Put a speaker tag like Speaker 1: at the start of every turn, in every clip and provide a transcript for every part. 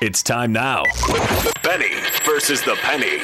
Speaker 1: It's time now. Benny versus the Penny.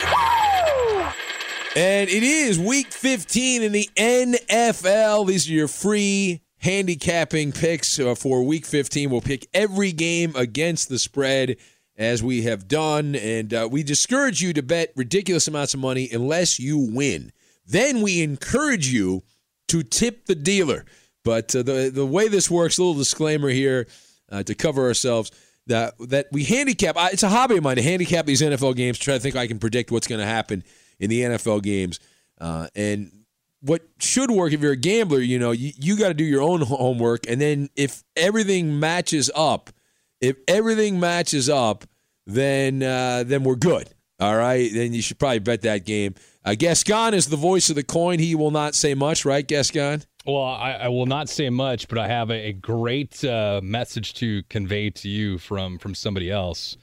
Speaker 2: And it is week 15 in the NFL. These are your free handicapping picks uh, for week 15. We'll pick every game against the spread as we have done. And uh, we discourage you to bet ridiculous amounts of money unless you win. Then we encourage you to tip the dealer. But uh, the, the way this works, a little disclaimer here uh, to cover ourselves. That, that we handicap, I- it's a hobby of mine to handicap these NFL games, try to think I can predict what's going to happen in the NFL games. Uh, and what should work if you're a gambler, you know, you, you got to do your own homework. And then if everything matches up, if everything matches up, then uh, then we're good. All right. Then you should probably bet that game. Uh, Gascon is the voice of the coin. He will not say much, right, Gascon?
Speaker 3: Well, I, I will not say much, but I have a, a great uh, message to convey to you from from somebody else.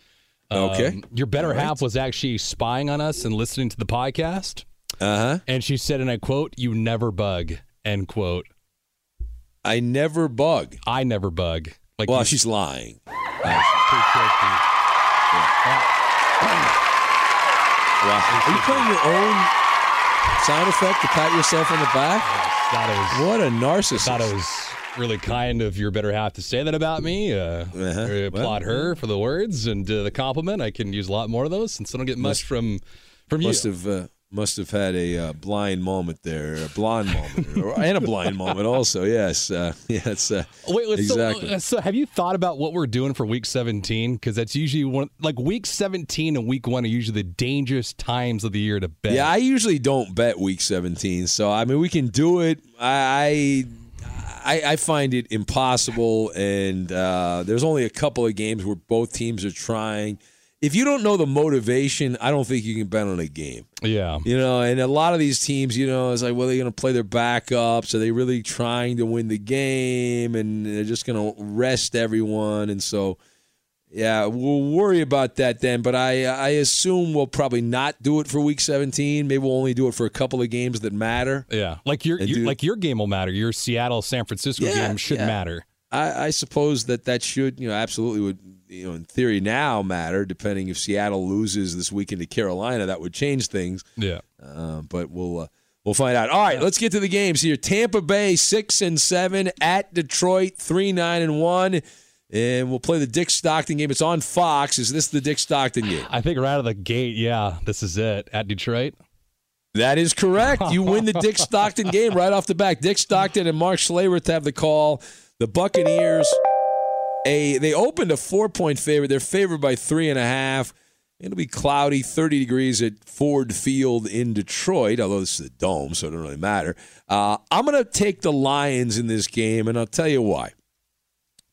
Speaker 2: Okay.
Speaker 3: Um, your better
Speaker 2: right.
Speaker 3: half was actually spying on us and listening to the podcast,
Speaker 2: Uh huh.
Speaker 3: and she said, and I quote, "You never bug." End quote.
Speaker 2: I never bug.
Speaker 3: I never bug. Like
Speaker 2: Well,
Speaker 3: you-
Speaker 2: she's lying. Wow. Are you playing your own sound effect to pat yourself on the back?
Speaker 3: Thought it was
Speaker 2: What a narcissist.
Speaker 3: thought it was really kind of your better half to say that about me. Uh,
Speaker 2: Uh-huh.
Speaker 3: I applaud her for the words and uh, the compliment. I can use a lot more of those since I don't get much
Speaker 2: Must-
Speaker 3: from from
Speaker 2: must
Speaker 3: you.
Speaker 2: have uh, must have had a uh, blind moment there, a blonde moment, or, and a blind moment also. Yes, uh, yeah, it's uh,
Speaker 3: Wait, wait,
Speaker 2: exactly.
Speaker 3: so, uh, so have you thought about what we're doing for week 17? Because that's usually one, like week 17 and week one are usually the dangerous times of the year to bet.
Speaker 2: Yeah, I usually don't bet week 17, so I mean we can do it. I I, I find it impossible, and uh, there's only a couple of games where both teams are trying. If you don't know the motivation, I don't think you can bet on a game.
Speaker 3: yeah.
Speaker 2: You know, and a lot of these teams, you know, it's like, well, they're going to play their backups. Are they really trying to win the game? And they're just going to rest everyone. And so, yeah, we'll worry about that then. But I, I assume we'll probably not do it for Week 17. Maybe we'll only do it for a couple of games that matter.
Speaker 3: Yeah, like your, your like your game will matter. Your Seattle San Francisco
Speaker 2: Yeah,
Speaker 3: game should
Speaker 2: yeah.
Speaker 3: matter.
Speaker 2: I, I suppose that that should, you know, absolutely would, you know, in theory now matter. Depending if Seattle loses this weekend to Carolina, that would change things.
Speaker 3: Yeah.
Speaker 2: Uh, but we'll uh, we'll find out. All right, let's get to the games here. Tampa Bay six and seven at Detroit three nine and one, and we'll play the Dick Stockton game. It's on Fox. Is this the Dick Stockton game?
Speaker 3: I think right out of the gate, yeah, this is it at Detroit.
Speaker 2: That is correct. You win the Dick Stockton game right off the back. Dick Stockton and Mark Schlereth have the call. The Buccaneers, a they opened a four point favorite. They're favored by three and a half. It'll be cloudy, 30 degrees at Ford Field in Detroit, although this is a dome, so it doesn't really matter. Uh, I'm going to take the Lions in this game, and I'll tell you why.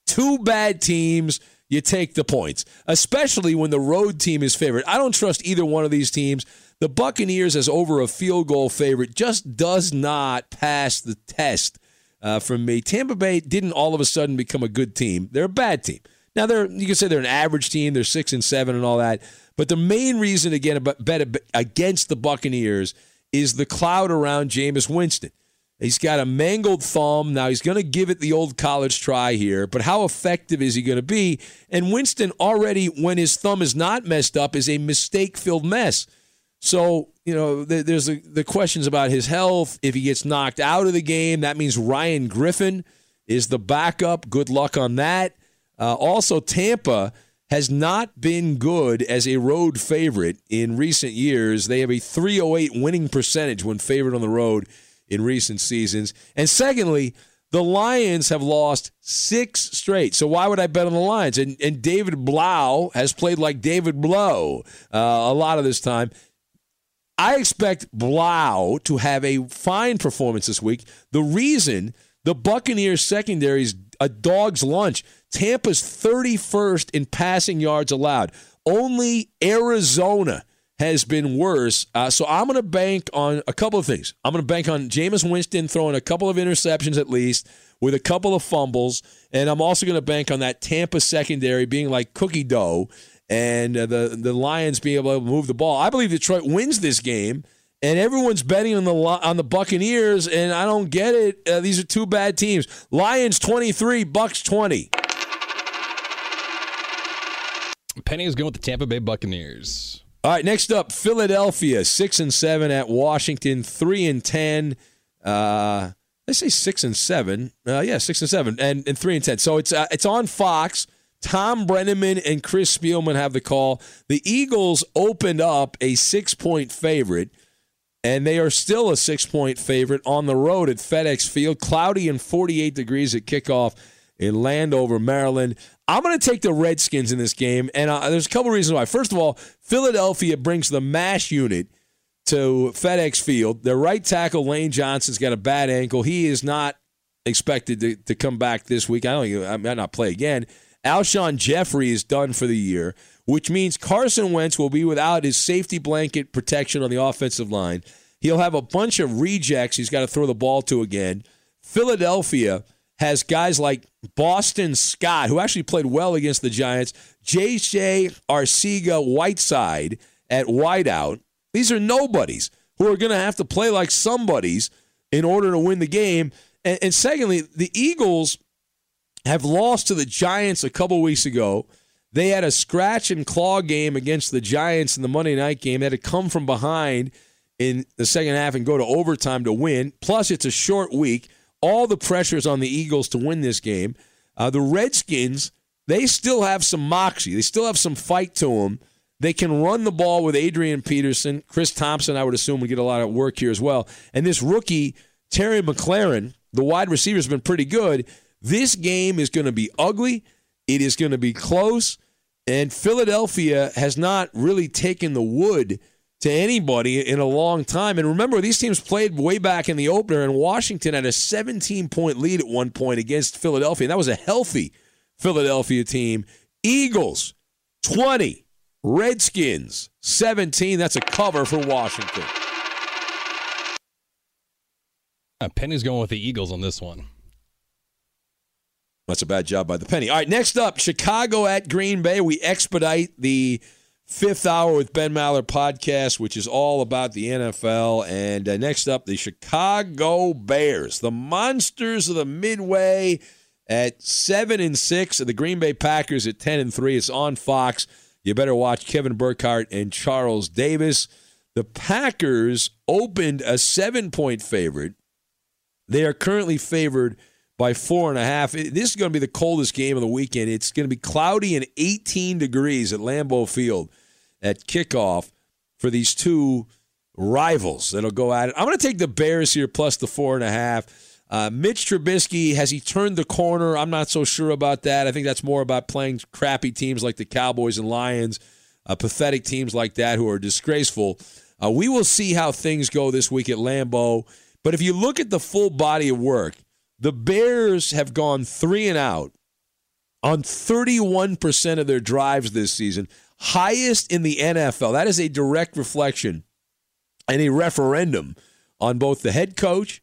Speaker 2: Two bad teams, you take the points, especially when the road team is favored. I don't trust either one of these teams. The Buccaneers as over a field goal favorite just does not pass the test uh, from me. Tampa Bay didn't all of a sudden become a good team. They're a bad team. Now they're you can say they're an average team, they're six and seven and all that. But the main reason again about bet against the Buccaneers is the cloud around Jameis Winston. He's got a mangled thumb. Now he's going to give it the old college try here, but how effective is he going to be? And Winston already, when his thumb is not messed up, is a mistake filled mess. So, you know, there's the questions about his health. If he gets knocked out of the game, that means Ryan Griffin is the backup. Good luck on that. Uh, also, Tampa has not been good as a road favorite in recent years. They have a 308 winning percentage when favored on the road in recent seasons. And secondly, the Lions have lost six straight. So why would I bet on the Lions? And, and David Blough has played like David Blow uh, a lot of this time. I expect Blough to have a fine performance this week. The reason the Buccaneers secondary is a dog's lunch. Tampa's 31st in passing yards allowed. Only Arizona has been worse. Uh, so I'm going to bank on a couple of things. I'm going to bank on Jameis Winston throwing a couple of interceptions at least with a couple of fumbles. And I'm also going to bank on that Tampa secondary being like cookie dough and uh, the, the Lions being able to move the ball. I believe Detroit wins this game. And everyone's betting on the on the Buccaneers, and I don't get it. Uh, these are two bad teams. Lions twenty three, Bucks twenty.
Speaker 3: Penny is going with the Tampa Bay Buccaneers.
Speaker 2: All right, next up, Philadelphia six and seven at Washington, three and ten. Uh, let's say six and seven. Uh, yeah, six and seven, and, and three and ten. So it's uh, it's on Fox. Thom Brennaman and Chris Spielman have the call. The Eagles opened up a six point favorite, and they are still a six point favorite on the road at FedEx Field. Cloudy and 48 degrees at kickoff in Landover, Maryland. I'm going to take the Redskins in this game, and uh, there's a couple reasons why. First of all, Philadelphia brings the mash unit to FedEx Field. Their right tackle Lane Johnson's got a bad ankle. He is not expected to, to come back this week. I don't. I might not play again. Alshon Jeffery is done for the year, which means Carson Wentz will be without his safety blanket protection on the offensive line. He'll have a bunch of rejects he's got to throw the ball to again. Philadelphia has guys like Boston Scott, who actually played well against the Giants, J.J. Arcega Whiteside at wideout. These are nobodies who are going to have to play like somebodies in order to win the game. And, and secondly, the Eagles have lost to the Giants a couple weeks ago. They had a scratch and claw game against the Giants in the Monday night game. They had to come from behind in the second half and go to overtime to win. Plus, it's a short week. All the pressure is on the Eagles to win this game. Uh, the Redskins, they still have some moxie. They still have some fight to them. They can run the ball with Adrian Peterson. Chris Thompson, I would assume, would get a lot of work here as well. And this rookie, Terry McLaurin, the wide receiver, has been pretty good. This game is going to be ugly. It is going to be close. And Philadelphia has not really taken the wood to anybody in a long time. And remember, these teams played way back in the opener, and Washington had a 17 point lead at one point against Philadelphia. And that was a healthy Philadelphia team. Eagles, 20. Redskins, 17. That's a cover for Washington.
Speaker 3: Uh, Penny's going with the Eagles on this one.
Speaker 2: That's a bad job by the penny. All right, next up, Chicago at Green Bay. We expedite the fifth hour with Ben Maller podcast, which is all about the NFL. And uh, next up, the Chicago Bears, the monsters of the Midway at seven and six, and the Green Bay Packers at ten and three. It's on Fox. You better watch Kevin Burkhardt and Charles Davis. The Packers opened a seven point favorite. They are currently favored by four and a half. This is going to be the coldest game of the weekend. It's going to be cloudy and 18 degrees at Lambeau Field at kickoff for these two rivals that'll go at it. I'm going to take the Bears here plus the four and a half. Uh, Mitch Trubisky, has he turned the corner? I'm not so sure about that. I think that's more about playing crappy teams like the Cowboys and Lions, uh, pathetic teams like that who are disgraceful. Uh, we will see how things go this week at Lambeau. But if you look at the full body of work, the Bears have gone three and out on 31% of their drives this season, highest in the NFL. That is a direct reflection and a referendum on both the head coach,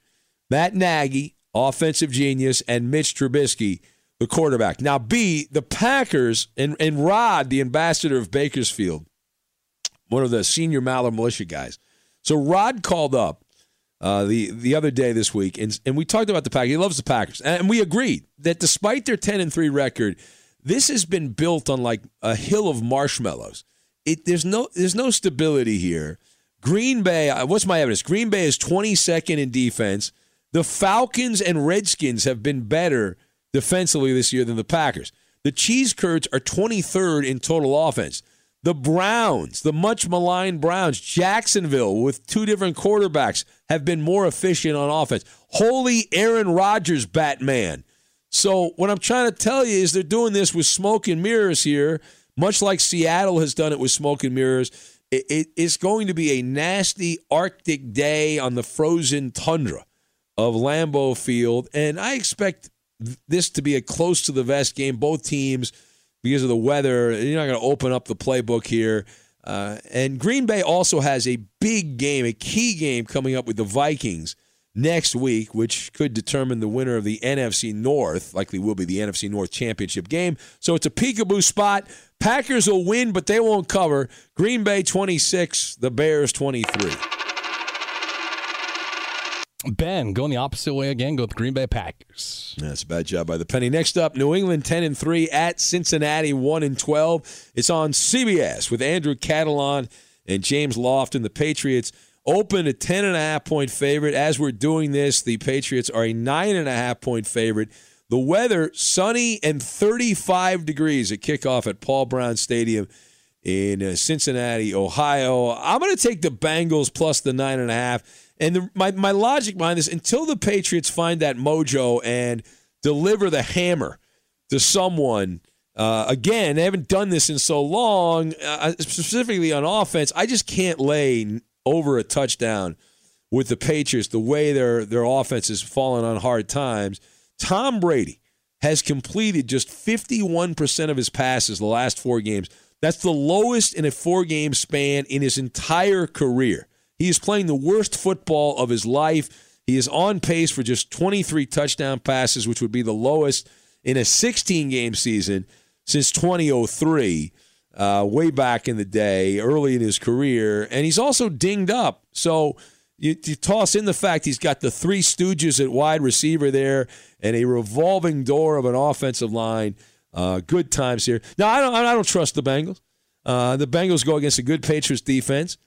Speaker 2: Matt Nagy, offensive genius, and Mitch Trubisky, the quarterback. Now, B, the Packers and, and Rod, the ambassador of Bakersfield, one of the senior Maller militia guys. So Rod called up uh, the the other day this week, and and we talked about the Packers. He loves the Packers, and we agreed that despite their ten and three record, this has been built on like a hill of marshmallows. It there's no there's no stability here. Green Bay, uh, what's my evidence? Green Bay is 22nd in defense. The Falcons and Redskins have been better defensively this year than the Packers. The Cheese Curds are 23rd in total offense. The Browns, the much maligned Browns, Jacksonville with two different quarterbacks have been more efficient on offense. Holy Aaron Rodgers, Batman. So, what I'm trying to tell you is they're doing this with smoke and mirrors here, much like Seattle has done it with smoke and mirrors. It, it, it's going to be a nasty Arctic day on the frozen tundra of Lambeau Field, and I expect this to be a close to the vest game. Both teams because of the weather. You're not going to open up the playbook here. Uh, and Green Bay also has a big game, a key game coming up with the Vikings next week, which could determine the winner of the NFC North. Likely will be the NFC North championship game. So it's a peekaboo spot. Packers will win, but they won't cover. Green Bay 26, the Bears 23.
Speaker 3: Ben, going the opposite way again, go with the Green Bay Packers.
Speaker 2: That's a bad job by the penny. Next up, New England 10 and 3 at Cincinnati 1 and 12. It's on CBS with Andrew Catalon and James Lofton. The Patriots open a 10 and a half point favorite. As we're doing this, the Patriots are a nine and a half point favorite. The weather sunny and 35 degrees at kickoff at Paul Brown Stadium in uh, Cincinnati, Ohio. I'm going to take the Bengals plus the nine and a half. And the, my, my logic behind this, until the Patriots find that mojo and deliver the hammer to someone, uh, again, they haven't done this in so long, uh, specifically on offense. I just can't lay over a touchdown with the Patriots the way their, their offense has fallen on hard times. Tom Brady has completed just 51% of his passes the last four games. That's the lowest in a four game span in his entire career. He is playing the worst football of his life. He is on pace for just 23 touchdown passes, which would be the lowest in a 16 game season since 2003, uh, way back in the day, early in his career. And he's also dinged up. So you, you, toss in the fact he's got the three stooges at wide receiver there and a revolving door of an offensive line. Uh, good times here. Now, I don't, I don't trust the Bengals. Uh, the Bengals go against a good Patriots defense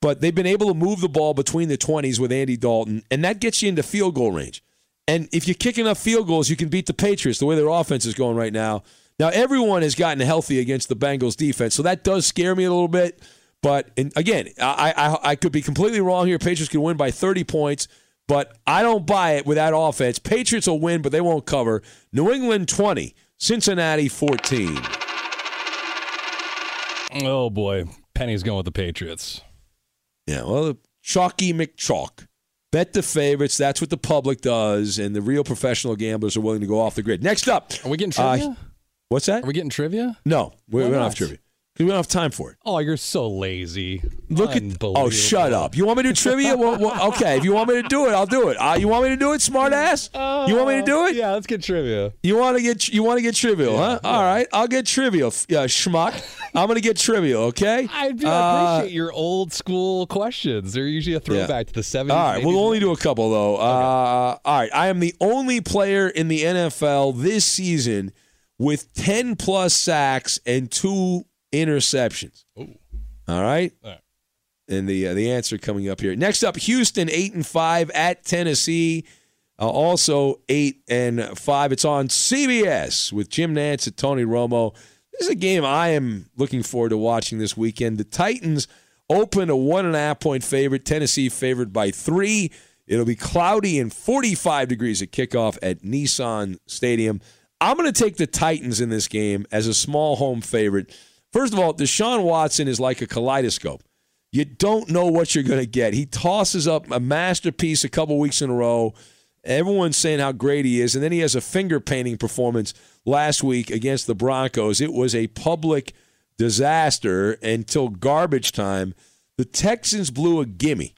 Speaker 2: but they've been able to move the ball between the 20s with Andy Dalton, and that gets you into field goal range. And if you kick enough field goals, you can beat the Patriots the way their offense is going right now. Now, everyone has gotten healthy against the Bengals defense, so that does scare me a little bit. But again, I, I, I could be completely wrong here. Patriots could win by 30 points, but I don't buy it with that offense. Patriots will win, but they won't cover. New England 20, Cincinnati 14.
Speaker 3: Oh, boy. Penny's going with the Patriots.
Speaker 2: Yeah, well, Chalky McChalk. Bet the favorites. That's what the public does, and the real professional gamblers are willing to go off the grid. Next up,
Speaker 3: are we getting trivia? Uh,
Speaker 2: what's that?
Speaker 3: Are we getting trivia?
Speaker 2: No, we, we don't have trivia. We don't have time for it.
Speaker 3: Oh, you're so lazy.
Speaker 2: Look at. Oh, shut up. You want me to do trivia? well, well, okay, if you want me to do it, I'll do it. Uh, you want me to do it, smartass? Uh, you want me to do it?
Speaker 3: Yeah, let's get trivia.
Speaker 2: You want to get you want to get trivial, yeah, huh? Yeah. All right, I'll get trivial. Yeah, schmuck. I'm gonna get trivial. Okay.
Speaker 3: I, do uh, appreciate your old school questions. They're usually a throwback yeah. to the 70s.
Speaker 2: All right, we'll only do a couple though. Okay. Uh, all right, I am the only player in the NFL this season with 10 plus sacks and two interceptions. Ooh. All right. All right. And the uh, the answer coming up here. Next up, Houston eight and five at Tennessee. Uh, also eight and five. It's on CBS with Jim Nantz and Tony Romo. This is a game I am looking forward to watching this weekend. The Titans open a one and a half point favorite. Tennessee favored by three. It'll be cloudy and 45 degrees at kickoff at Nissan Stadium. I'm going to take the Titans in this game as a small home favorite. First of all, Deshaun Watson is like a kaleidoscope. You don't know what you're going to get. He tosses up a masterpiece a couple weeks in a row. Everyone's saying how great he is. And then he has a finger painting performance last week against the Broncos. It was a public disaster until garbage time. The Texans blew a gimme.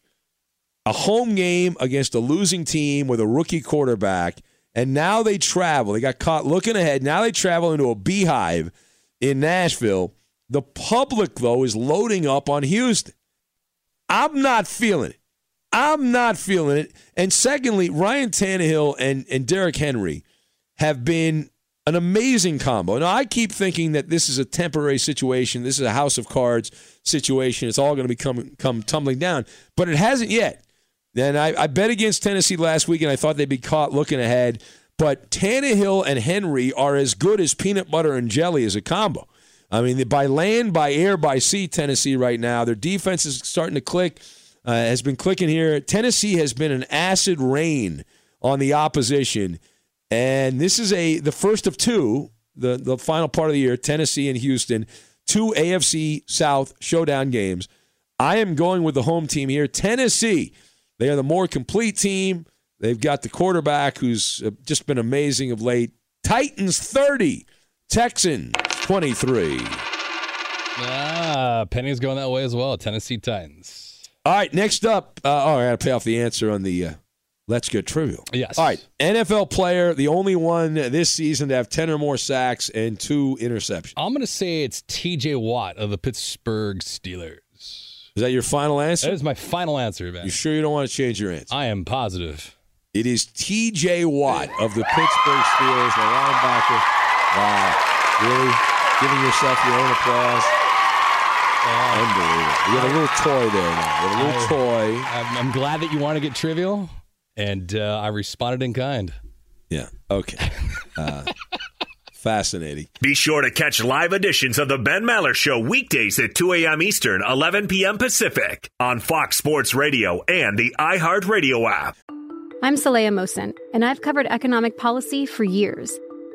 Speaker 2: A home game against a losing team with a rookie quarterback and now they travel. They got caught looking ahead. Now they travel into a beehive in Nashville. The public, though, is loading up on Houston. I'm not feeling it. I'm not feeling it. And secondly, Ryan Tannehill and, and Derrick Henry have been an amazing combo. Now, I keep thinking that this is a temporary situation. This is a house of cards situation. It's all going to become come tumbling down, but it hasn't yet. And I, I bet against Tennessee last week, and I thought they'd be caught looking ahead. But Tannehill and Henry are as good as peanut butter and jelly as a combo. I mean, by land, by air, by sea, Tennessee right now. Their defense is starting to click, uh, has been clicking here. Tennessee has been an acid rain on the opposition. And this is a the first of two, the, the final part of the year, Tennessee and Houston, two AFC South showdown games. I am going with the home team here. Tennessee, they are the more complete team. They've got the quarterback who's uh, just been amazing of late. Titans 30, Texans 23.
Speaker 3: Ah, Penny's going that way as well. Tennessee Titans.
Speaker 2: All right, next up. Uh, oh, I got to pay off the answer on the uh, Let's Get Trivial.
Speaker 3: Yes.
Speaker 2: All right, NFL player, the only one this season to have 10 or more sacks and two interceptions.
Speaker 3: I'm going to say it's TJ Watt of the Pittsburgh Steelers.
Speaker 2: Is that your final answer?
Speaker 3: That is my final answer, man.
Speaker 2: You sure you don't want to change your answer?
Speaker 3: I am positive.
Speaker 2: It is TJ Watt of the Pittsburgh Steelers, the linebacker. Wow. Really? Giving yourself your own applause? Unbelievable. You got a little toy there now. You got a little
Speaker 3: I-
Speaker 2: toy.
Speaker 3: I'm, I'm glad that you want to get trivial, and uh, I responded in kind.
Speaker 2: Yeah. Okay. Uh, fascinating.
Speaker 1: Be sure to catch live editions of the Ben Maller Show weekdays at 2 a.m. Eastern, 11 p.m. Pacific on Fox Sports Radio and the iHeartRadio app.
Speaker 4: I'm Saleha Mohsin, and I've covered economic policy for years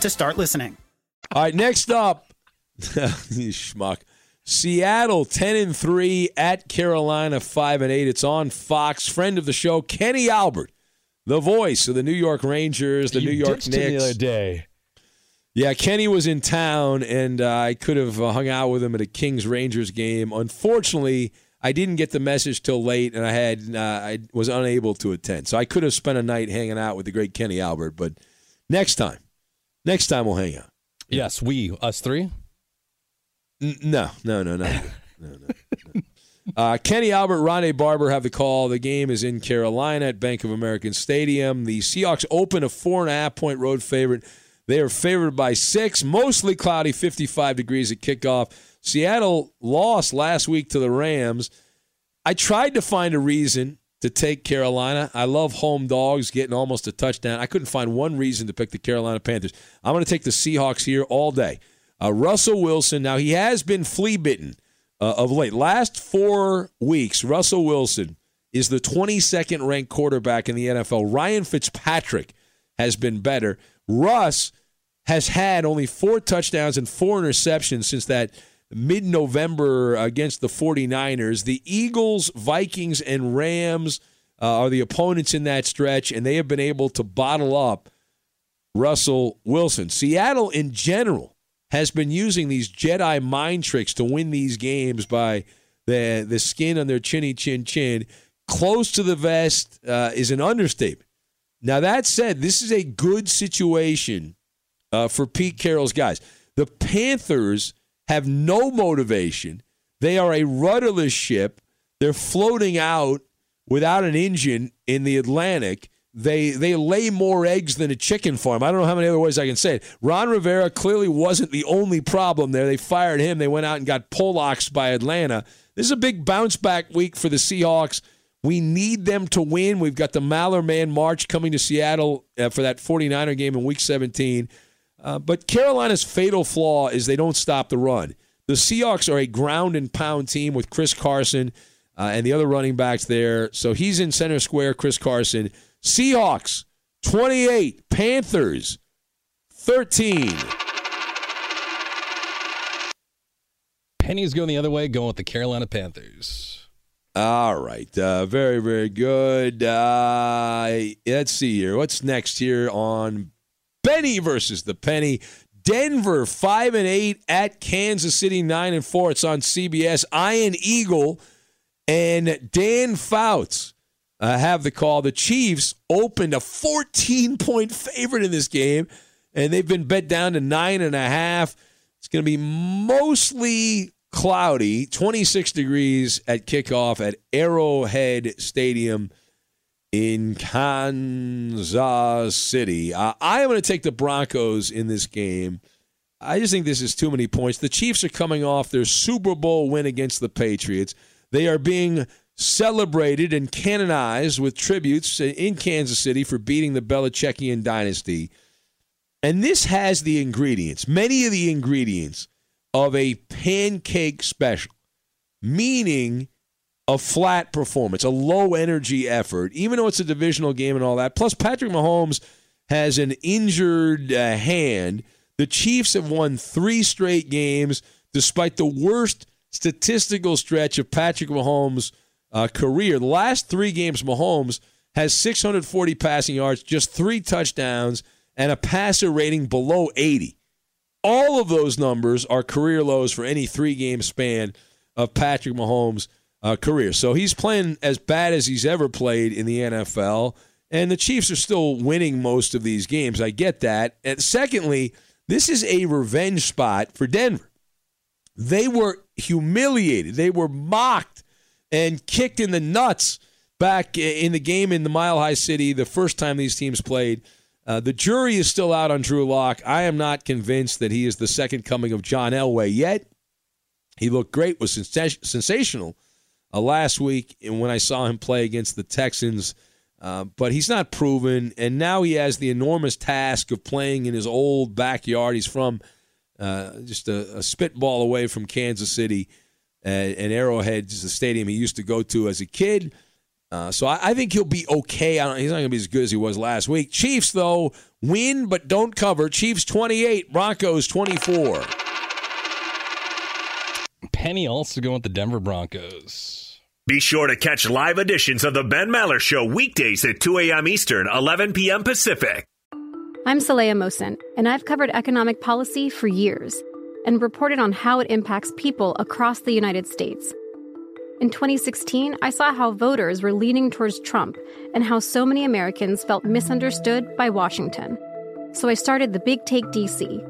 Speaker 5: to start listening.
Speaker 2: All right, next up, you schmuck. Seattle 10 and 3 at Carolina 5 and 8. It's on Fox. Friend of the show, Kenny Albert, the voice of the New York Rangers, the
Speaker 3: You
Speaker 2: New York
Speaker 3: ditched him
Speaker 2: Knicks.
Speaker 3: the other day.
Speaker 2: Yeah, Kenny was in town, and uh, I could have uh, hung out with him at a Kings Rangers game. Unfortunately, I didn't get the message till late, and I had uh, I was unable to attend. So I could have spent a night hanging out with the great Kenny Albert, but next time, Next time we'll hang out.
Speaker 3: Yes, we us three.
Speaker 2: N- no, no, no, no, no, no. no. Uh, Kenny Albert, Ronde Barber have the call. The game is in Carolina at Bank of American Stadium. The Seahawks open a four and a half point road favorite. They are favored by six, mostly cloudy, 55 degrees at kickoff. Seattle lost last week to the Rams. I tried to find a reason to take Carolina. I love home dogs getting almost a touchdown. I couldn't find one reason to pick the Carolina Panthers. I'm going to take the Seahawks here all day. Uh, Russell Wilson, now he has been flea bitten uh, of late. Last four weeks, Russell Wilson is the 22nd ranked quarterback in the NFL. Ryan Fitzpatrick has been better. Russ has had only four touchdowns and four interceptions since that mid November against the 49ers. The Eagles, Vikings, and Rams uh, are the opponents in that stretch, and they have been able to bottle up Russell Wilson. Seattle, in general, has been using these Jedi mind tricks to win these games by the the skin on their chinny chin chin. Close to the vest uh, is an understatement. Now that said, this is a good situation uh, for Pete Carroll's guys. The Panthers have no motivation. They are a rudderless ship. They're floating out without an engine in the Atlantic they they lay more eggs than a chicken farm. I don't know how many other ways I can say it. Ron Rivera clearly wasn't the only problem there. They fired him. They went out and got Pollocked by Atlanta. This is a big bounce back week for the Seahawks. We need them to win. We've got the Mallerman March coming to Seattle uh, for that 49er game in Week 17. Uh, but Carolina's fatal flaw is they don't stop the run. The Seahawks are a ground and pound team with Chris Carson uh, and the other running backs there. So he's in center square, Chris Carson. Seahawks 28, Panthers 13.
Speaker 3: Penny's going the other way, going with the Carolina Panthers.
Speaker 2: All right. Uh, very, very good. Uh, let's see here. What's next here on Benny versus the Penny? Denver 5 and 8 at Kansas City 9 and 4. It's on CBS. Ian Eagle and Dan Fouts uh, have the call. The Chiefs opened a 14 point favorite in this game, and they've been bet down to nine and a half. It's going to be mostly cloudy, 26 degrees at kickoff at Arrowhead Stadium in Kansas City. Uh, I am going to take the Broncos in this game. I just think this is too many points. The Chiefs are coming off their Super Bowl win against the Patriots. They are being celebrated and canonized with tributes in Kansas City for beating the Belichickian dynasty. And this has the ingredients, many of the ingredients of a pancake special, meaning a flat performance, a low energy effort, even though it's a divisional game and all that. Plus, Patrick Mahomes has an injured uh, hand. The Chiefs have won three straight games despite the worst statistical stretch of Patrick Mahomes' uh, career. The last three games, Mahomes has 640 passing yards, just three touchdowns, and a passer rating below 80. All of those numbers are career lows for any three game span of Patrick Mahomes' uh, career. So he's playing as bad as he's ever played in the NFL. And the Chiefs are still winning most of these games. I get that. And secondly, this is a revenge spot for Denver. They were humiliated, they were mocked and kicked in the nuts back in the game in the Mile High City the first time these teams played. Uh, the jury is still out on Drew Lock. I am not convinced that he is the second coming of John Elway yet. He looked great, was sens- sensational uh, last week and when I saw him play against the Texans. Uh, but he's not proven, and now he has the enormous task of playing in his old backyard. He's from uh, just a, a spitball away from Kansas City and, and Arrowhead is the stadium he used to go to as a kid. Uh, so I, I, think he'll be okay. he's not going to be as good as he was last week. Chiefs, though, win but don't cover. Chiefs 28, Broncos 24.
Speaker 3: Penny also going with the Denver Broncos.
Speaker 1: Be sure to catch live editions of the Ben Maller Show weekdays at 2 a.m. Eastern, 11 p.m. Pacific.
Speaker 4: I'm Saleha Mohsin, and I've covered economic policy for years and reported on how it impacts people across the United States. In 2016, I saw how voters were leaning towards Trump and how so many Americans felt misunderstood by Washington. So I started the Big Take DC.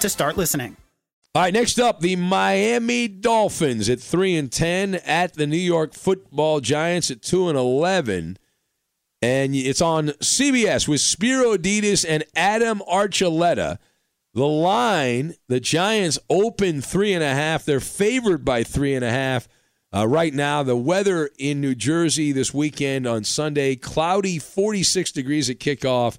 Speaker 5: to start listening.
Speaker 2: All right, next up, the Miami Dolphins at 3 and 10 at the New York Football Giants at 2 and 11. And it's on CBS with Spero Dedes and Adam Archuleta. The line, the Giants open three and a half. They're favored by three and a half. Uh, right now, the weather in New Jersey this weekend on Sunday, cloudy, 46 degrees at kickoff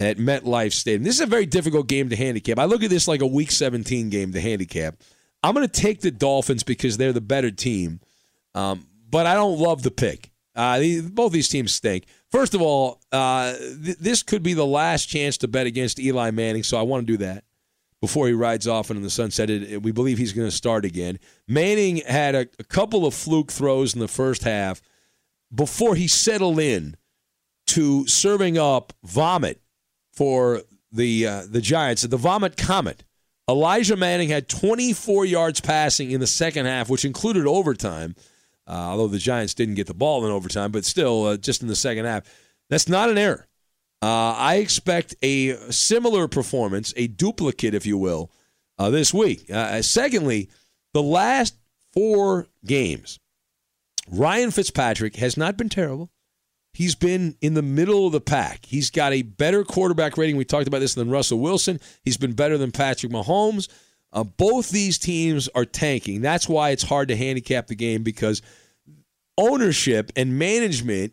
Speaker 2: at MetLife Stadium. This is a very difficult game to handicap. I look at this like a Week 17 game to handicap. I'm going to take the Dolphins because they're the better team, um, but I don't love the pick. Uh, both these teams stink. First of all, uh, th- this could be the last chance to bet against Eli Manning, so I want to do that before he rides off into the sunset. It, it- we believe he's going to start again. Manning had a, a couple of fluke throws in the first half before he settled in to serving up vomit for the uh, the Giants. At the vomit comet. Elisha Manning had 24 yards passing in the second half, which included overtime. Uh, although the Giants didn't get the ball in overtime, but still, uh, just in the second half, that's not an error. Uh, I expect a similar performance, a duplicate, if you will, uh, this week. Uh, secondly, the last four games, Ryan Fitzpatrick has not been terrible. He's been in the middle of the pack. He's got a better quarterback rating. We talked about this than Russell Wilson. He's been better than Patrick Mahomes. Uh, both these teams are tanking. That's why it's hard to handicap the game because ownership and management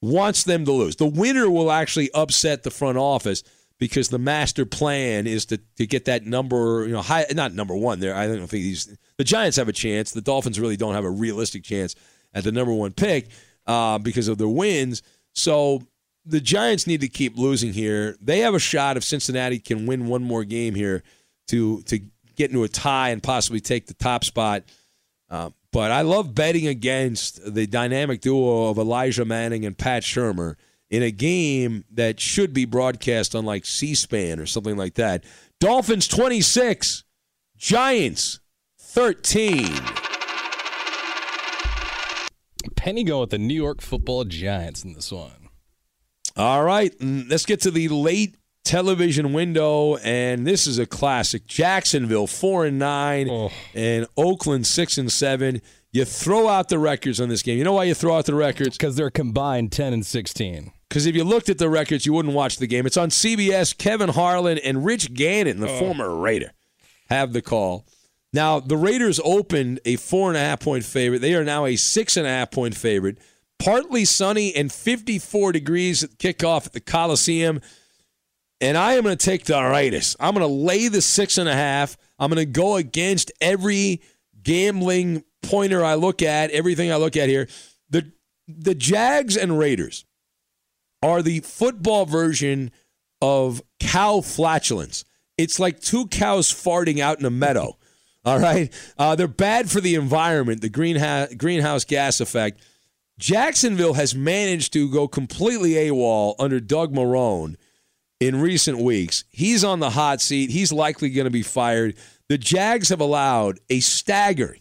Speaker 2: wants them to lose. The winner will actually upset the front office because the master plan is to, to get that number, you know, high, not number one there. I don't think these the Giants have a chance. The Dolphins really don't have a realistic chance at the number one pick uh, because of their wins. So the Giants need to keep losing here. They have a shot if Cincinnati can win one more game here to to get into a tie and possibly take the top spot. Uh, but I love betting against the dynamic duo of Elisha Manning and Pat Shurmur in a game that should be broadcast on like C-SPAN or something like that. Dolphins 26, Giants 13.
Speaker 3: Penny going with the New York Football Giants in this one.
Speaker 2: All right, mm, let's get to the late television window, and this is a classic. Jacksonville four and nine, and Oakland six and seven. You throw out the records on this game. You know why you throw out the records?
Speaker 3: Because they're combined ten and sixteen.
Speaker 2: because if you looked at the records, you wouldn't watch the game. It's on CBS. Kevin Harlan and Rich Gannon, the
Speaker 3: Oh.
Speaker 2: former Raider, have the call. Now, the Raiders opened a four and a half point favorite. They are now a six and a half point favorite. Partly sunny and 54 degrees at kickoff at the Coliseum. And I am going to take the Raiders. I'm going to lay the six and a half. I'm going to go against every gambling pointer I look at, everything I look at here. The the Jags and Raiders are the football version of cow flatulence. It's like two cows farting out in a meadow. All right, uh, they're bad for the environment, the greenhouse greenhouse gas effect. Jacksonville has managed to go completely AWOL under Doug Marrone in recent weeks. He's on the hot seat. He's likely going to be fired. The Jags have allowed a staggering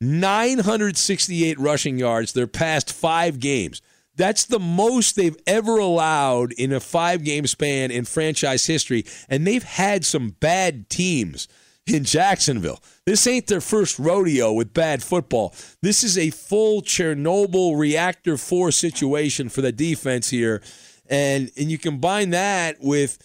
Speaker 2: 968 rushing yards their past five games. That's the most they've ever allowed in a five game span in franchise history. And they've had some bad teams in Jacksonville. This ain't their first rodeo with bad football. This is a full Chernobyl reactor 4 situation for the defense here. And and you combine that with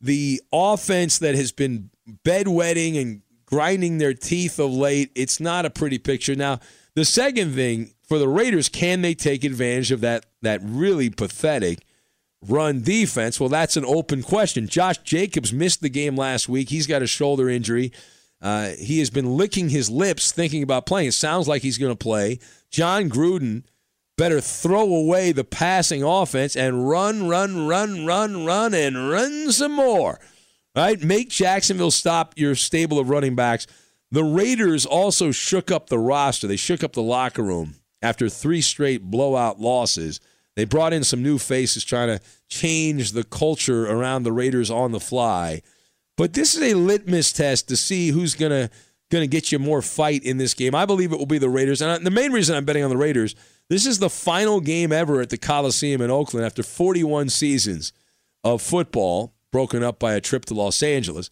Speaker 2: the offense that has been bedwetting and grinding their teeth of late, it's not a pretty picture. Now, the second thing for the Raiders, can they take advantage of that that really pathetic run defense? Well, that's an open question. Josh Jacobs missed the game last week. He's got a shoulder injury. Uh, he has been licking his lips thinking about playing. It sounds like he's going to play. Jon Gruden better throw away the passing offense and run, run, run, run, run, and run some more. Right? Make Jacksonville stop your stable of running backs. The Raiders also shook up the roster. They shook up the locker room after three straight blowout losses. They brought in some new faces trying to change the culture around the Raiders on the fly. But this is a litmus test to see who's gonna gonna get you more fight in this game. I believe it will be the Raiders, and the main reason I'm betting on the Raiders. This is the final game ever at the Coliseum in Oakland after 41 seasons of football, broken up by a trip to Los Angeles.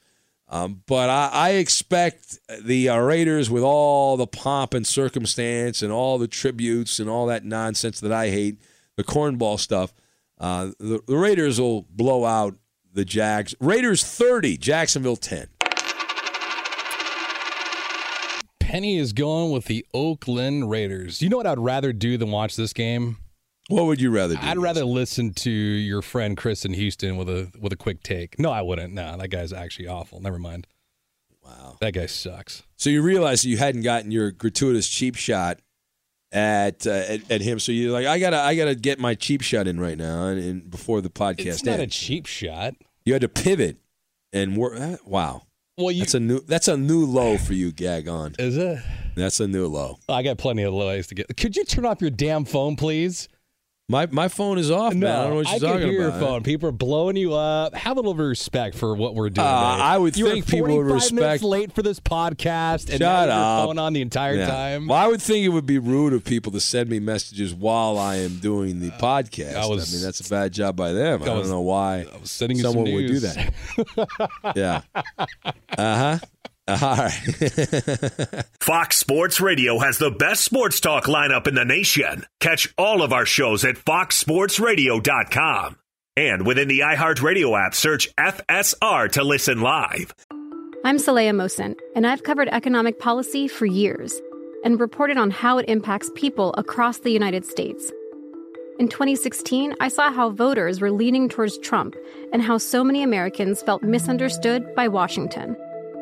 Speaker 2: Um, but I, I expect the uh, Raiders, with all the pomp and circumstance and all the tributes and all that nonsense that I hate, the cornball stuff, uh, the, the Raiders will blow out the Jags. Raiders 30, Jacksonville 10.
Speaker 3: Penny is going with the Oakland Raiders. You know what I'd rather do than watch this game?
Speaker 2: What would you rather do?
Speaker 3: I'd rather listen to your friend Chris in Houston with a with a quick take. No, I wouldn't. No, that guy's actually awful. Never mind.
Speaker 2: Wow.
Speaker 3: That guy sucks.
Speaker 2: So you realize you hadn't gotten your gratuitous cheap shot at, uh, at at him. So you're like, I gotta I gotta get my cheap shot in right now, and, and before the podcast
Speaker 3: It's not a cheap shot.
Speaker 2: You had to pivot and work. uh, Wow.
Speaker 3: Well, you,
Speaker 2: that's a new that's a new low for you. Gag on.
Speaker 3: Is it?
Speaker 2: That's a new low.
Speaker 3: I got plenty of ways to get. Could you turn off your damn phone, please?
Speaker 2: My my phone is off,
Speaker 3: No,
Speaker 2: man. I don't know what you're
Speaker 3: I can
Speaker 2: talking
Speaker 3: hear
Speaker 2: about.
Speaker 3: your phone. People are blowing you up. Have a little respect for what we're doing.
Speaker 2: Uh. I would
Speaker 3: you
Speaker 2: think people would
Speaker 3: 45 minutes
Speaker 2: respect-
Speaker 3: late for this podcast, and
Speaker 2: Shut
Speaker 3: now
Speaker 2: up.
Speaker 3: your phone on the entire
Speaker 2: Yeah.
Speaker 3: time.
Speaker 2: Well, I would think it would be rude of people to send me messages while I am doing the podcast.
Speaker 3: I was-
Speaker 2: I mean, that's a bad job by them. I,
Speaker 3: I
Speaker 2: don't know why
Speaker 3: I was sending you some
Speaker 2: someone would do that. yeah. Uh huh. All right.
Speaker 1: Fox Sports Radio has the best sports talk lineup in the nation. Catch all of our shows at foxsportsradio.com. And within the iHeartRadio app, search FSR to listen live.
Speaker 4: I'm Saleha Mohsin, and I've covered economic policy for years and reported on how it impacts people across the United States. In 2016, I saw how voters were leaning towards Trump and how so many Americans felt misunderstood by Washington.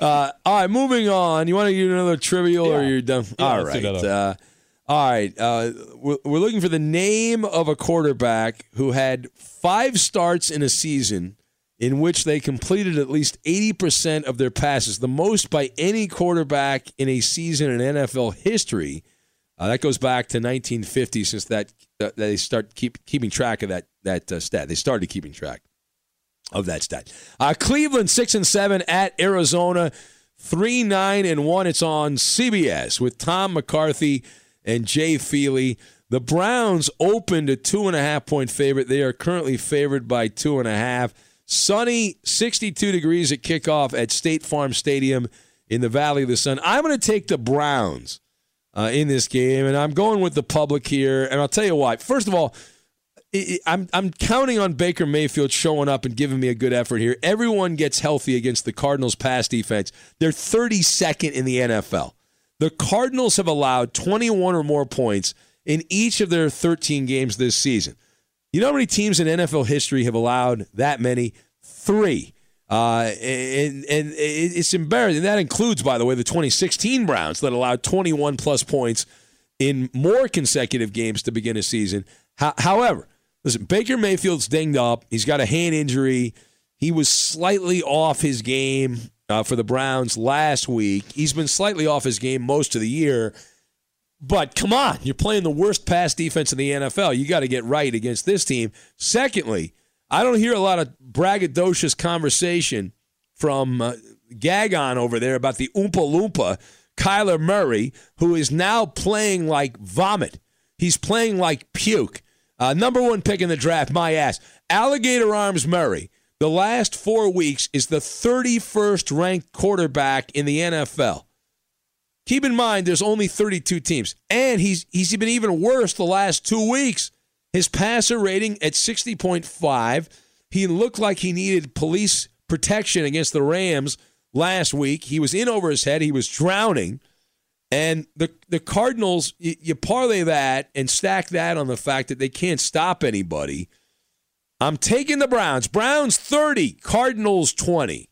Speaker 2: Uh, all right, moving on. You want to do another trivial or you're done?
Speaker 3: Yeah,
Speaker 2: all
Speaker 3: let's do
Speaker 2: right. Uh, all right. Uh, we're, we're looking for the name of a quarterback who had five starts in a season in which they completed at least 80% of their passes, the most by any quarterback in a season in NFL history. Uh, that goes back to 1950 since that, that they start keep, keeping track of that, that uh, stat. They started keeping track of that stat. Uh, Cleveland six and seven at Arizona, three nine and one. It's on CBS with Tom McCarthy and Jay Feely. The Browns opened a two and a half point favorite. They are currently favored by two and a half. Sunny, 62 degrees at kickoff at State Farm Stadium in the Valley of the Sun. I'm going to take the Browns uh, in this game, and I'm going with the public here. And I'll tell you why. First of all, I'm I'm counting on Baker Mayfield showing up and giving me a good effort here. Everyone gets healthy against the Cardinals' pass defense. They're 32nd in the NFL. The Cardinals have allowed 21 or more points in each of their 13 games this season. You know how many teams in NFL history have allowed that many? Three. Uh, and and it's embarrassing. That includes, by the way, the 2016 Browns that allowed 21 plus points in more consecutive games to begin a season. However, listen, Baker Mayfield's dinged up. He's got a hand injury. He was slightly off his game uh, for the Browns last week. He's been slightly off his game most of the year. But come on, you're playing the worst pass defense in the NFL. You got to get right against this team. Secondly, I don't hear a lot of braggadocious conversation from uh, Gascon over there about the Oompa Loompa, Kyler Murray, who is now playing like vomit. He's playing like puke. Uh, number one pick in the draft, my ass. Alligator Arms Murray, the last four weeks, is the 31st ranked quarterback in the NFL. Keep in mind, there's only 32 teams, and he's he's been even worse the last two weeks. His passer rating at 60.5. He looked like he needed police protection against the Rams last week. He was in over his head. He was drowning. And the the Cardinals, you, you parlay that and stack that on the fact that they can't stop anybody. I'm taking the Browns. Browns 30, Cardinals 20.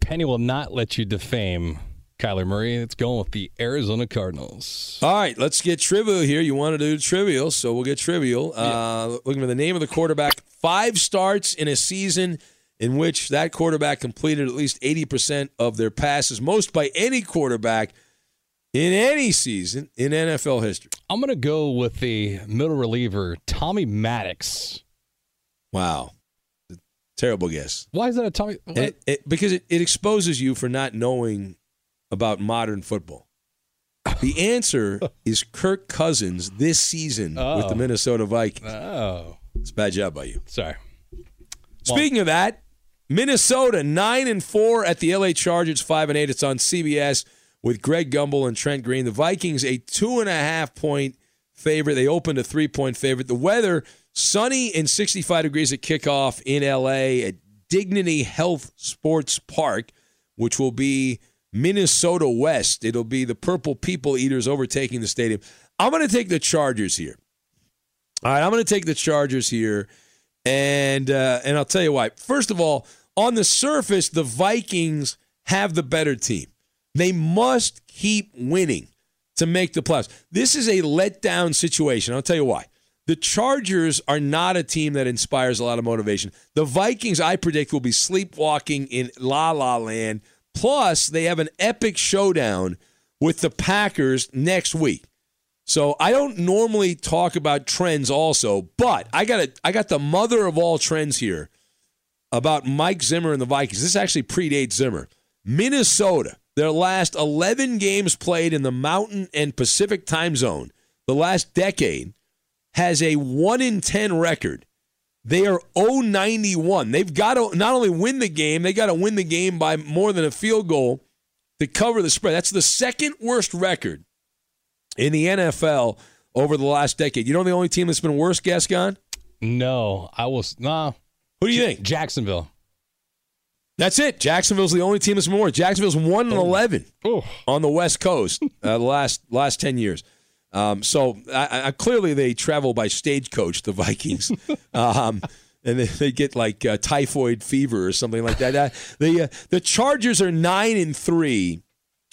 Speaker 3: Penny will not let you defame Kyler Murray. It's going with the Arizona Cardinals.
Speaker 2: All right, let's get trivial here. You want to do trivial, so we'll get trivial. Uh, looking for the name of the quarterback. Five starts in a season in which that quarterback completed at least 80% of their passes, most by any quarterback in any season in NFL history.
Speaker 3: I'm going to go with the middle reliever, Tommy Maddox.
Speaker 2: Wow. Terrible guess.
Speaker 3: Why is that a Tommy?
Speaker 2: It, it, because it, it exposes you for not knowing about modern football. The answer is Kirk Cousins this season with
Speaker 3: Oh.
Speaker 2: the Minnesota Vikings.
Speaker 3: Oh.
Speaker 2: It's a bad job by you.
Speaker 3: Sorry.
Speaker 2: Speaking of that, Minnesota nine and four at the LA Chargers five and eight. It's on CBS with Greg Gumbel and Trent Green. The Vikings a two and a half point favorite. They opened a three point favorite. The weather sunny and 65 degrees at kickoff in LA at Dignity Health Sports Park, which will be Minnesota West. It'll be the Purple People Eaters overtaking the stadium. I'm going to take the Chargers here. All right, I'm going to take the Chargers here, and uh, and I'll tell you why. First of all, on the surface, the Vikings have the better team. They must keep winning to make the playoffs. This is a letdown situation. I'll tell you why. The Chargers are not a team that inspires a lot of motivation. The Vikings, I predict, will be sleepwalking in la la land. Plus, they have an epic showdown with the Packers next week. So I don't normally talk about trends also, but I got a, I got the mother of all trends here about Mike Zimmer and the Vikings. This actually predates Zimmer. Minnesota, their last 11 games played in the Mountain and Pacific time zone, the last decade, has a 1 in 10 record. They are 091. They've got to not only win the game, they got to win the game by more than a field goal to cover the spread. That's the second worst record in the NFL over the last decade. You know the only team that's been worse, Gascon?
Speaker 3: No, I was nah.
Speaker 2: Who do you think?
Speaker 3: Jacksonville.
Speaker 2: That's it. Jacksonville's the only team that's. Jacksonville's one and eleven on the West Coast uh, the last last ten years. Um, so I, I, clearly they travel by stagecoach, the Vikings, um, and they, they, get like uh, typhoid fever or something like that. Uh, the uh, the Chargers are nine and three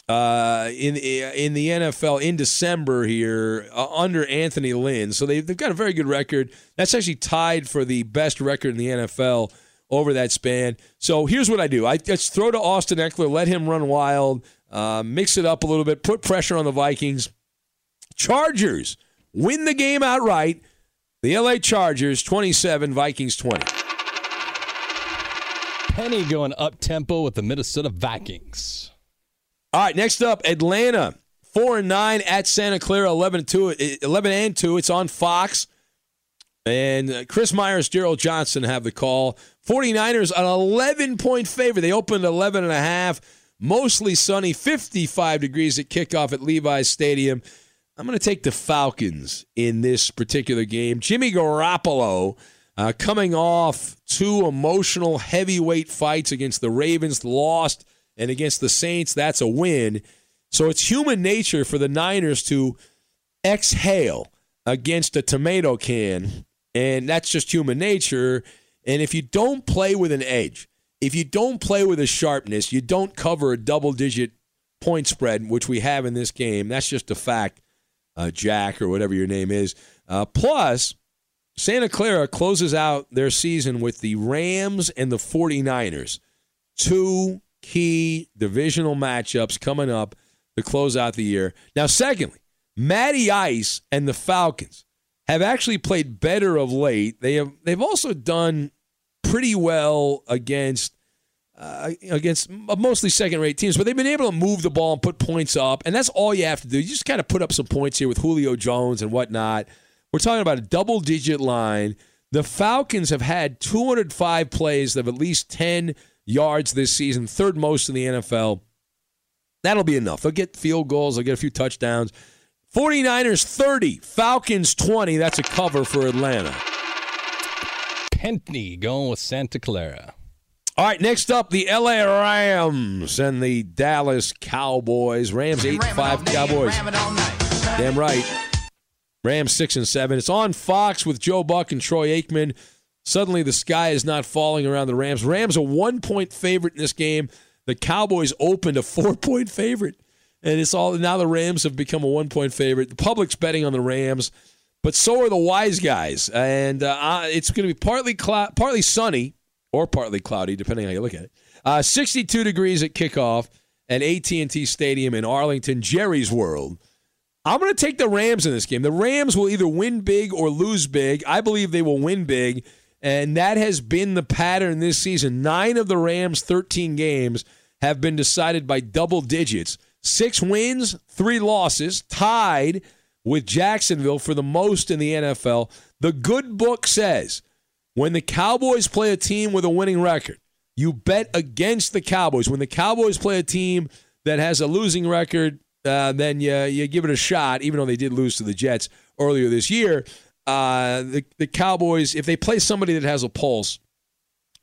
Speaker 2: uh, in in the NFL in December here uh, under Anthony Lynn. So they, they've got a very good record. That's actually tied for the best record in the NFL over that span. So here's what I do: I just throw to Austin Ekeler, let him run wild, uh, mix it up a little bit, put pressure on the Vikings. Chargers win the game outright. The LA Chargers 27, Vikings 20.
Speaker 3: Penny going up tempo with the Minnesota Vikings.
Speaker 2: All right, next up, Atlanta. 4 and 9 at Santa Clara, 11 and 2. 11 and 2. It's on Fox. And uh, Chris Myers, Gerald Johnson have the call. 49ers an 11 point favorite. They opened 11 and a half. Mostly sunny, 55 degrees at kickoff at Levi's Stadium. I'm going to take the Falcons in this particular game. Jimmy Garoppolo uh, coming off two emotional heavyweight fights against the Ravens, lost and against the Saints, that's a win. So it's human nature for the Niners to exhale against a tomato can, and that's just human nature. And if you don't play with an edge, if you don't play with a sharpness, you don't cover a double digit point spread, which we have in this game. That's just a fact, uh, Jack, or whatever your name is. Uh, plus, Santa Clara closes out their season with the Rams and the 49ers. Two key divisional matchups coming up to close out the year. Now, secondly, Matty Ice and the Falcons have actually played better of late. They have they've also done pretty well against uh, against mostly second rate teams, but they've been able to move the ball and put points up, and that's all you have to do. You just kind of put up some points here with Julio Jones and whatnot. We're talking about a double digit line. The Falcons have had 205 plays of at least 10 yards this season, third most in the NFL. That'll be enough. They'll get field goals, they'll get a few touchdowns. 49ers 30, Falcons 20. That's a cover for Atlanta.
Speaker 3: Pentney going with Santa Clara.
Speaker 2: All right, next up, the LA Rams and the Dallas Cowboys. Rams 8 5 Cowboys. Damn right. Rams 6 and 7. It's on Fox with Joe Buck and Troy Aikman. Suddenly, the sky is not falling around the Rams. Rams are a one point favorite in this game. The Cowboys opened a four point favorite, and it's all now the Rams have become a one point favorite. The public's betting on the Rams, but so are the wise guys, and uh, it's going to be partly partly sunny or partly cloudy, depending how you look at it. Uh, 62 degrees at kickoff at AT&T Stadium in Arlington, Jerry's World. I'm going to take the Rams in this game. The Rams will either win big or lose big. I believe they will win big. And that has been the pattern this season. Nine of the Rams' 13 games have been decided by double digits. Six wins, three losses, tied with Jacksonville for the most in the NFL. The good book says when the Cowboys play a team with a winning record, you bet against the Cowboys. When the Cowboys play a team that has a losing record, uh, then you, you give it a shot, even though they did lose to the Jets earlier this year. Uh, the the Cowboys, if they play somebody that has a pulse,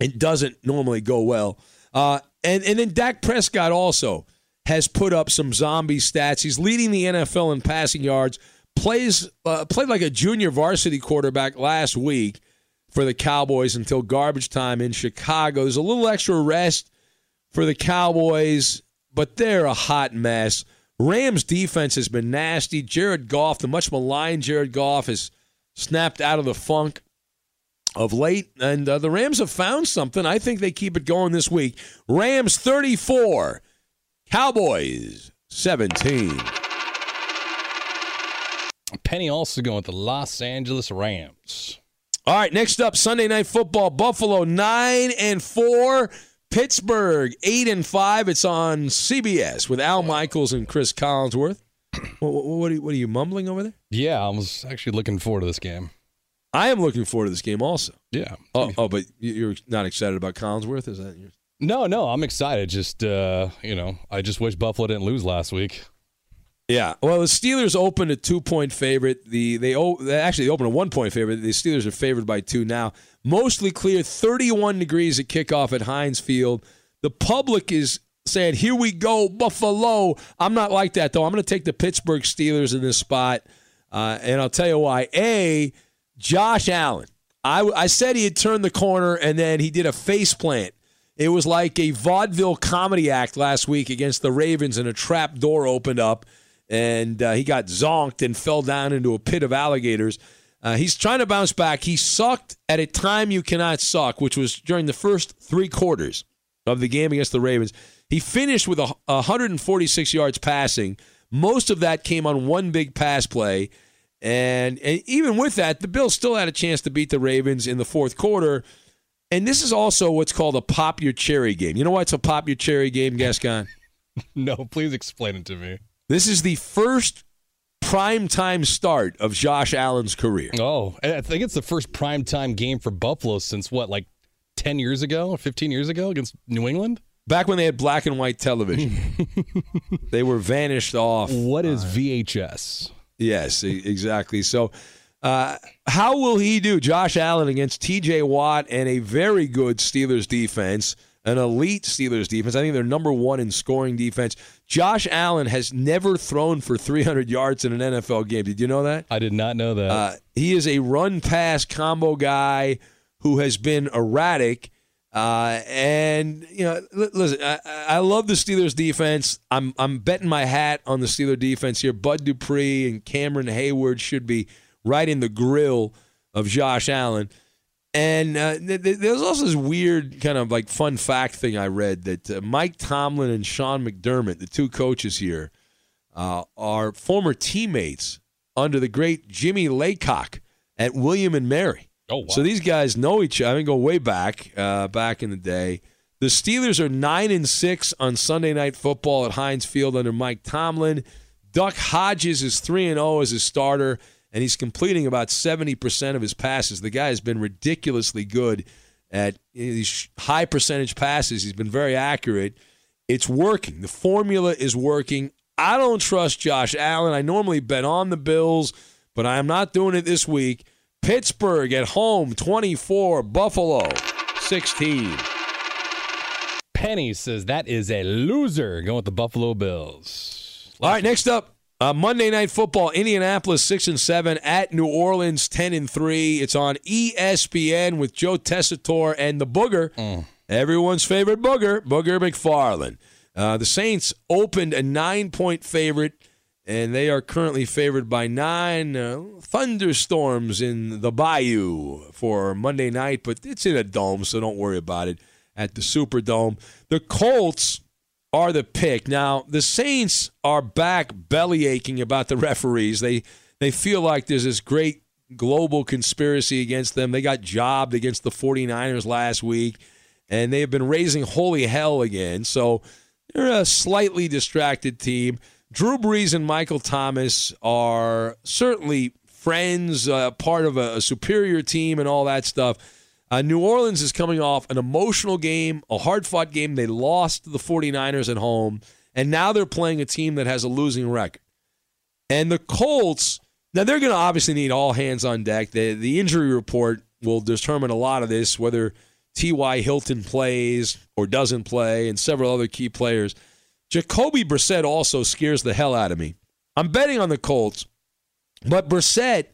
Speaker 2: it doesn't normally go well. Uh, and and then Dak Prescott also has put up some zombie stats. He's leading the NFL in passing yards. Plays uh, played like a junior varsity quarterback last week for the Cowboys until garbage time in Chicago. There's a little extra rest for the Cowboys, but they're a hot mess. Rams defense has been nasty. Jared Goff, the much maligned Jared Goff, has snapped out of the funk of late, and uh, the Rams have found something. I think they keep it going this week. Rams 34, Cowboys 17.
Speaker 3: Penny also going with the Los Angeles Rams.
Speaker 2: All right, next up, Sunday Night Football. Buffalo nine and four. Pittsburgh eight and five. It's on CBS with Al Michaels and Chris Collinsworth. What, what, what, are, you, what are you mumbling over there?
Speaker 3: Yeah, I was actually looking forward to this game.
Speaker 2: I am looking forward to this game also.
Speaker 3: Yeah.
Speaker 2: Oh, oh but you're not excited about Collinsworth? Is that your?
Speaker 3: No, no, I'm excited. Just uh, you know, I just wish Buffalo didn't lose last week.
Speaker 2: Yeah. Well, the Steelers opened a two point favorite. The they, they actually they opened a one point favorite. The Steelers are favored by two now. Mostly clear, 31 degrees at kickoff at Heinz Field. The public is saying, "Here we go, Buffalo." I'm not like that though. I'm going to take the Pittsburgh Steelers in this spot, uh, and I'll tell you why. A, Josh Allen. I, I said he had turned the corner, and then he did a face plant. It was like a vaudeville comedy act last week against the Ravens, and a trap door opened up and uh, he got zonked and fell down into a pit of alligators. Uh, he's trying to bounce back. He sucked at a time you cannot suck, which was during the first three quarters of the game against the Ravens. He finished with a, 146 yards passing. Most of that came on one big pass play. And, and even with that, the Bills still had a chance to beat the Ravens in the fourth quarter. And this is also what's called a pop your cherry game. You know why it's a pop your cherry game, Gascon?
Speaker 3: no, please explain it to me.
Speaker 2: This is the first prime time start of Josh Allen's career.
Speaker 3: Oh, I think it's the first prime time game for Buffalo since what, like 10 years ago or 15 years ago against New England?
Speaker 2: Back when they had black and white television, they were vanished off.
Speaker 3: What is VHS?
Speaker 2: Yes, exactly. So, uh, how will he do, Josh Allen, against TJ Watt and a very good Steelers defense? an elite Steelers defense. I think they're number one in scoring defense. Josh Allen has never thrown for 300 yards in an NFL game. Did you know that?
Speaker 3: I did not know that. Uh,
Speaker 2: he is a run pass combo guy who has been erratic. Uh, and you know, listen, I, I, love the Steelers defense. I'm I'm betting my hat on the Steeler defense here. Bud Dupree and Cameron Heyward should be right in the grill of Josh Allen. And uh, th- th- there's also this weird kind of like fun fact thing I read that uh, Mike Tomlin and Sean McDermott, the two coaches here, uh, are former teammates under the great Jimmy Laycock at William and Mary.
Speaker 3: Oh, wow.
Speaker 2: So these guys know each other. I mean, go way back, uh, back in the day. The Steelers are nine and six on Sunday Night Football at Heinz Field under Mike Tomlin. Duck Hodges is three and zero oh as a starter and he's completing about 70% of his passes. The guy has been ridiculously good at these high percentage passes. He's been very accurate. It's working. The formula is working. I don't trust Josh Allen. I normally bet on the Bills, but I am not doing it this week. Pittsburgh at home, 24. Buffalo, 16.
Speaker 3: Penny says that is a loser going with the Buffalo Bills.
Speaker 2: All right, next up, uh, Monday Night Football, Indianapolis six and seven at New Orleans ten and three. It's on ESPN with Joe Tessitore and the Booger, mm. everyone's favorite Booger, Booger McFarland. Uh, the Saints opened a nine point favorite, and they are currently favored by nine. Uh, thunderstorms in the Bayou for Monday night, but it's in a dome, so don't worry about it. At the Superdome, the Colts are the pick. Now, the Saints are back belly aching about the referees. They they feel like there's this great global conspiracy against them. They got jobbed against the 49ers last week, and they have been raising holy hell again. So they're a slightly distracted team. Drew Brees and Michael Thomas are certainly friends, uh, part of a, a superior team, and all that stuff. Uh, New Orleans is coming off an emotional game, a hard fought game. They lost the 49ers at home, and now they're playing a team that has a losing record. And the Colts Now they're going to obviously need all hands on deck. The the injury report will determine a lot of this, whether T.Y. Hilton plays or doesn't play, and several other key players. Jacoby Brissett also scares the hell out of me. I'm betting on the Colts, but Brissett,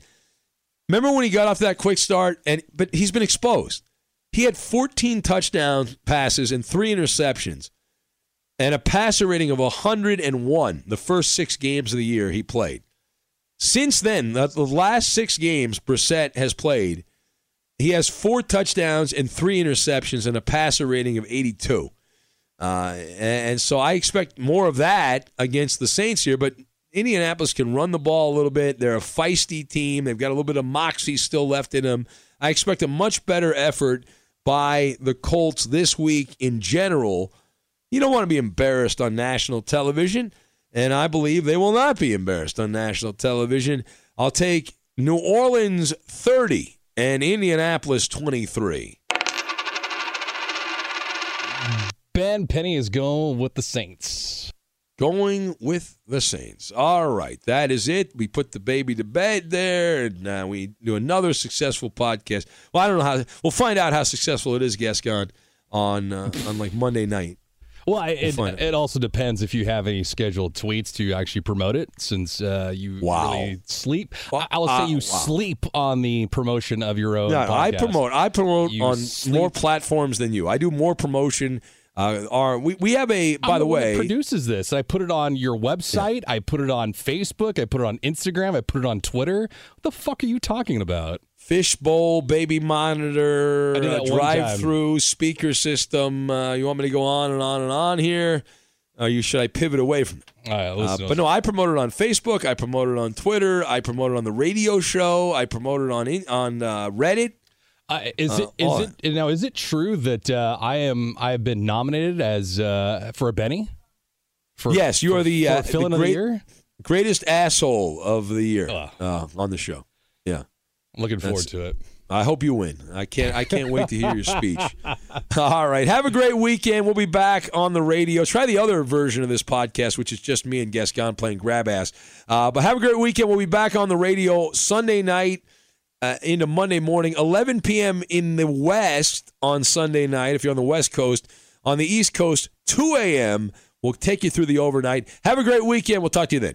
Speaker 2: remember when he got off that quick start, and but he's been exposed. He had 14 touchdown passes and three interceptions, and a passer rating of 101 the first six games of the year he played. Since then, the last six games Brissett has played, he has four touchdowns and three interceptions and a passer rating of 82. Uh, and so I expect more of that against the Saints here. But Indianapolis can run the ball a little bit. They're a feisty team. They've got a little bit of moxie still left in them. I expect a much better effort by the Colts this week in general. You don't want to be embarrassed on national television, and I believe they will not be embarrassed on national television. I'll take New Orleans 30 and Indianapolis 23.
Speaker 3: Ben Penny is going with the Saints.
Speaker 2: Going with the Saints. All right, that is it. We put the baby to bed there, and uh, we do another successful podcast. Well, I don't know how. We'll find out how successful it is, Gascon, on uh, on like Monday night.
Speaker 3: Well, it, we'll it, also depends if you have any scheduled tweets to actually promote it, since uh, you
Speaker 2: wow.
Speaker 3: really sleep. I will say you wow. sleep on the promotion of your own.
Speaker 2: No,
Speaker 3: podcast.
Speaker 2: I promote. I promote
Speaker 3: You
Speaker 2: on
Speaker 3: sleep.
Speaker 2: more platforms than you. I do more promotion. Uh, our, we we have a. By
Speaker 3: I'm
Speaker 2: the way,
Speaker 3: produces this. I put it on your website. I put it on Facebook. I put it on Instagram. I put it on Twitter. What the fuck are you talking about?
Speaker 2: fishbowl, baby monitor,
Speaker 3: I did that
Speaker 2: uh, drive-through, speaker system. Uh, you want me to go on and on and on here? Or you should I pivot away from it?
Speaker 3: Right,
Speaker 2: Uh, but no, I promote it on Facebook. I promote it on Twitter. I promote it on the radio show. I promote it on in- on uh, Reddit.
Speaker 3: Uh, is it is
Speaker 2: all
Speaker 3: it now? Is it true that uh, I am I have been nominated as uh, for a Benny? For,
Speaker 2: yes, you
Speaker 3: for-
Speaker 2: are the,
Speaker 3: for
Speaker 2: uh, the
Speaker 3: of the year.
Speaker 2: greatest asshole of the year uh, on the show. Yeah, I'm
Speaker 3: Looking forward
Speaker 2: That's-
Speaker 3: to it.
Speaker 2: I hope you win. I can't. I can't wait to hear your speech. All right. Have a great weekend. We'll be back on the radio. Try the other version of this podcast, which is just me and Gascon playing grab ass. Uh, but have a great weekend. We'll be back on the radio Sunday night uh, into Monday morning, 11 p.m. in the West on Sunday night. If you're on the West Coast, on the East Coast, 2 a.m. We'll take you through the overnight. Have a great weekend. We'll talk to you then.